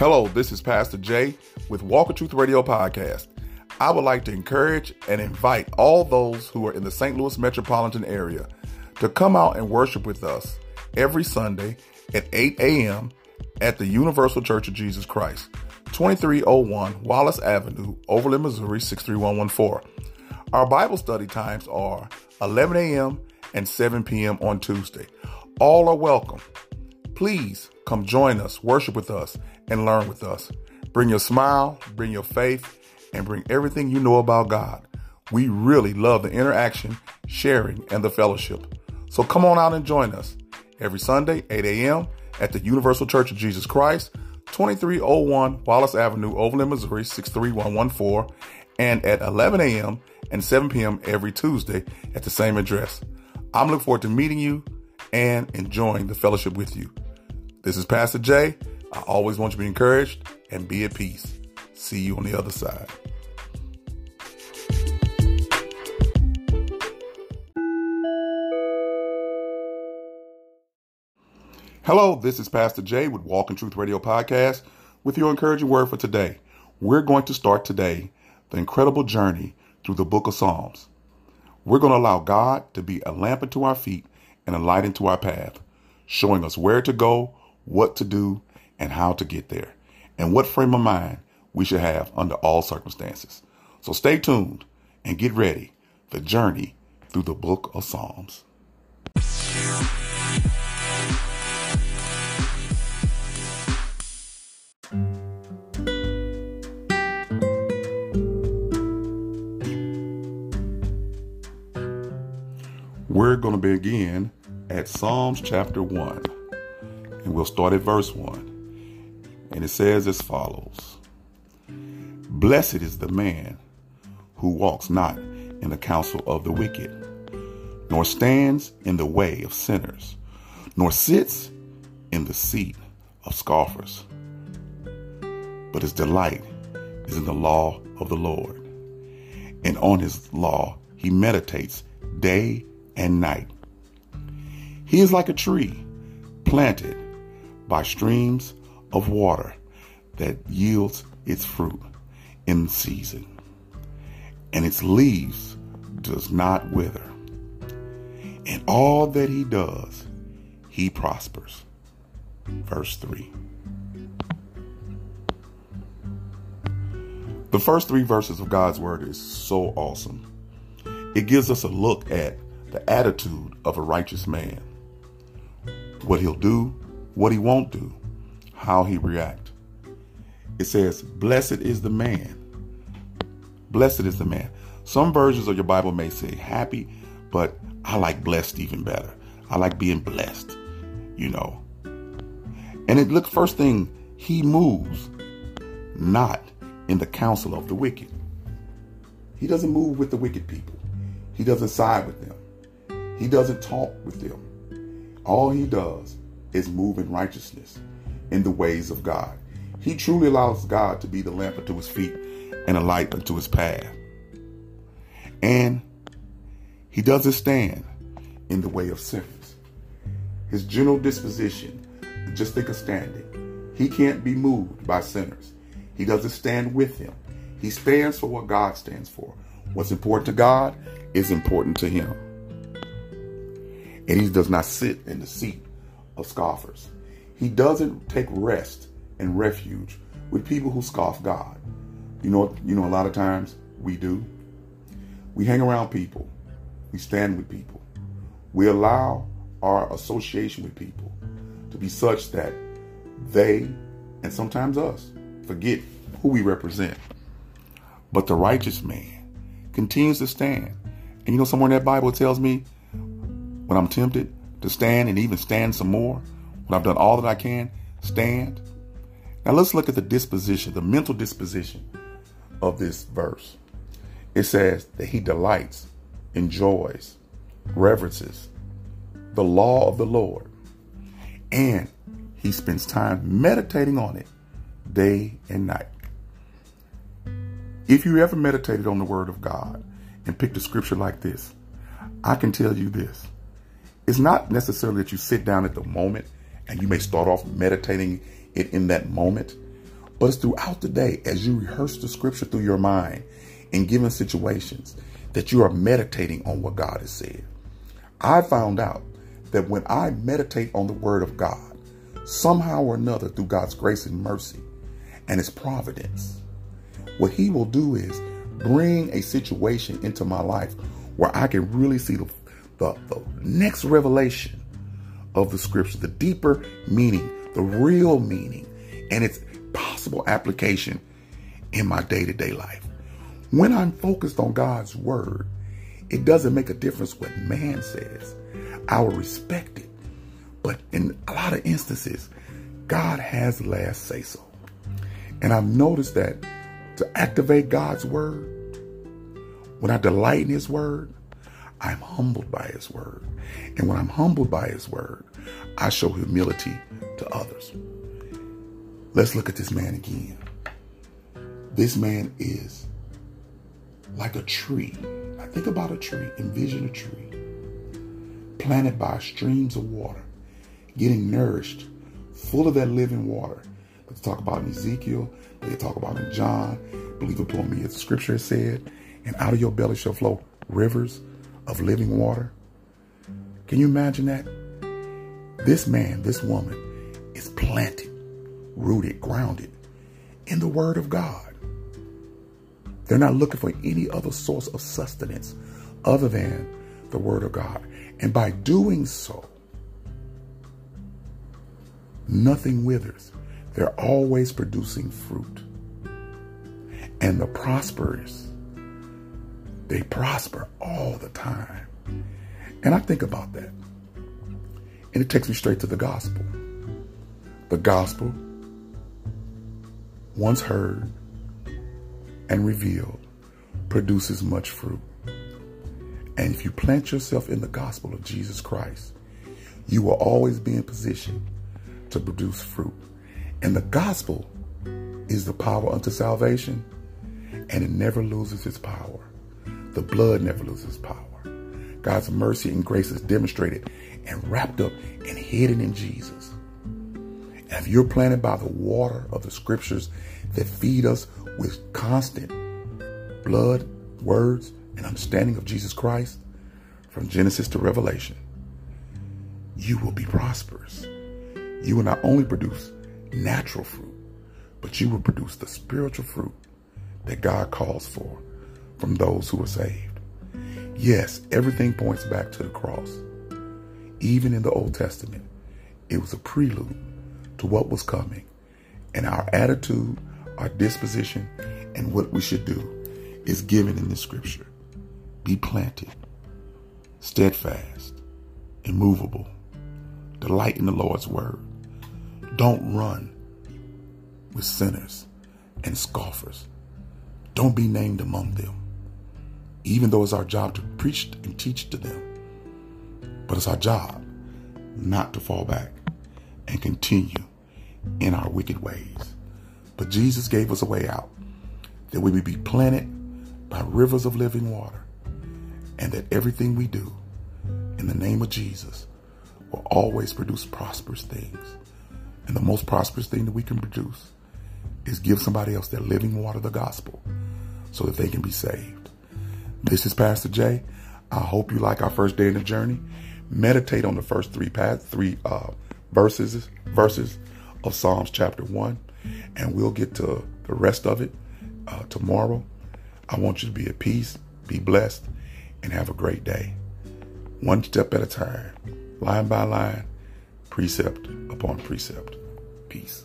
Hello, this is Pastor Jay with Walk of Truth Radio Podcast. I would like to encourage and invite all those who are in the St. Louis metropolitan area to come out and worship with us every Sunday at 8 a.m. at the Universal Church of Jesus Christ, 2301 Wallace Avenue, Overland, Missouri 63114. Our Bible study times are 11 a.m. and 7 p.m. on Tuesday. All are welcome. Please come join us, worship with us, and learn with us. Bring your smile, bring your faith, and bring everything you know about God. We really love the interaction, sharing, and the fellowship. So come on out and join us every Sunday, 8 a.m. at the Universal Church of Jesus Christ, 2301 Wallace Avenue, Overland, Missouri 63114, and at 11 a.m. and 7 p.m. every Tuesday at the same address. I'm looking forward to meeting you and enjoying the fellowship with you. This is Pastor Jay. I always want you to be encouraged and be at peace. See you on the other side. Hello, this is Pastor Jay with Walk in Truth Radio Podcast with your encouraging word for today. We're going to start today the incredible journey through the book of Psalms. We're going to allow God to be a lamp unto our feet and a light into our path, showing us where to go, what to do, and how to get there, and what frame of mind we should have under all circumstances. So stay tuned and get ready. The journey through the book of Psalms. We're going to begin at Psalms chapter 1, and we'll start at verse 1. And it says as follows Blessed is the man who walks not in the counsel of the wicked, nor stands in the way of sinners, nor sits in the seat of scoffers. But his delight is in the law of the Lord, and on his law he meditates day and night. He is like a tree planted by streams of water that yields its fruit in season, and its leaves does not wither. In all that he does, he prospers. Verse 3. The first three verses of God's word is so awesome. It gives us a look at the attitude of a righteous man. What he'll do, what he won't do, how he react. It says, Blessed is the man. Blessed is the man. Some versions of your Bible may say happy, but I like blessed even better. I like being blessed, you know. And it look first thing, he moves not in the counsel of the wicked. He doesn't move with the wicked people. He doesn't side with them. He doesn't talk with them. All he does is move in righteousness in the ways of God. He truly allows God to be the lamp unto his feet and a light unto his path. And he doesn't stand in the way of sinners. His general disposition, just think of standing. He can't be moved by sinners. He doesn't stand with them. He stands for what God stands for. What's important to God is important to him and he does not sit in the seat of scoffers. He doesn't take rest and refuge with people who scoff God. You know, you know, a lot of times we do. We hang around people. We stand with people. We allow our association with people to be such that they, and sometimes us, forget who we represent. But the righteous man continues to stand. And you know, somewhere in that Bible tells me when I'm tempted to stand and even stand some more, when I've done all that I can, stand. Now let's look at the disposition, the mental disposition of this verse. It says that he delights, enjoys, reverences the law of the Lord, and he spends time meditating on it day and night. If you ever meditated on the Word of God and picked a scripture like this, I can tell you this it's not necessarily that you sit down at the moment and you may start off meditating it in that moment, But it's throughout the day as you rehearse the scripture through your mind in given situations that you are meditating on what God has said. I found out that when I meditate on the word of God, somehow or another through God's grace and mercy and his providence, what he will do is bring a situation into my life where I can really see the, the, the next revelation of the scripture, the deeper meaning, the real meaning, and its possible application in my day to day life. When I'm focused on God's word, it doesn't make a difference what man says. I will respect it. But in a lot of instances, God has last say so. And I've noticed that to activate God's word, when I delight in his word, I'm humbled by his word. And when I'm humbled by his word, I show humility to others. Let's look at this man again. This man is like a tree. I think about a tree, envision a tree planted by streams of water, getting nourished, full of that living water. They talk about in Ezekiel, they talk about in John, believe upon me, as the scripture said, and out of your belly shall flow rivers of living water. Can you imagine that? This man, this woman is planted, rooted, grounded in the word of God. They're not looking for any other source of sustenance other than the word of God. And by doing so, nothing withers. They're always producing fruit. And the prosperous, they prosper all the time. And I think about that. And it takes me straight to the gospel. The gospel, once heard and revealed, produces much fruit. And if you plant yourself in the gospel of Jesus Christ, you will always be in position to produce fruit. And the gospel is the power unto salvation, and it never loses its power. The blood never loses power. God's mercy and grace is demonstrated and wrapped up and hidden in Jesus. And if you're planted by the water of the scriptures that feed us with constant blood, words, and understanding of Jesus Christ from Genesis to Revelation, you will be prosperous. You will not only produce natural fruit, but you will produce the spiritual fruit that God calls for from those who are saved. Yes, everything points back to the cross. Even in the Old Testament, it was a prelude to what was coming. And our attitude, our disposition, and what we should do is given in the scripture. Be planted, steadfast, immovable. Delight in the Lord's word. Don't run with sinners and scoffers. Don't be named among them, even though it's our job to preach and teach to them. But it's our job not to fall back and continue in our wicked ways. But Jesus gave us a way out that we would be planted by rivers of living water and that everything we do in the name of Jesus will always produce prosperous things. And the most prosperous thing that we can produce is give somebody else that living water, the gospel, so that they can be saved. This is Pastor Jay. I hope you like our first day in the journey. Meditate on the first three path, three uh, verses verses of Psalms chapter one, and we'll get to the rest of it uh, tomorrow. I want you to be at peace, be blessed, and have a great day. One step at a time, line by line, precept upon precept. Peace.